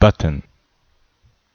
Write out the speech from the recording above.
button.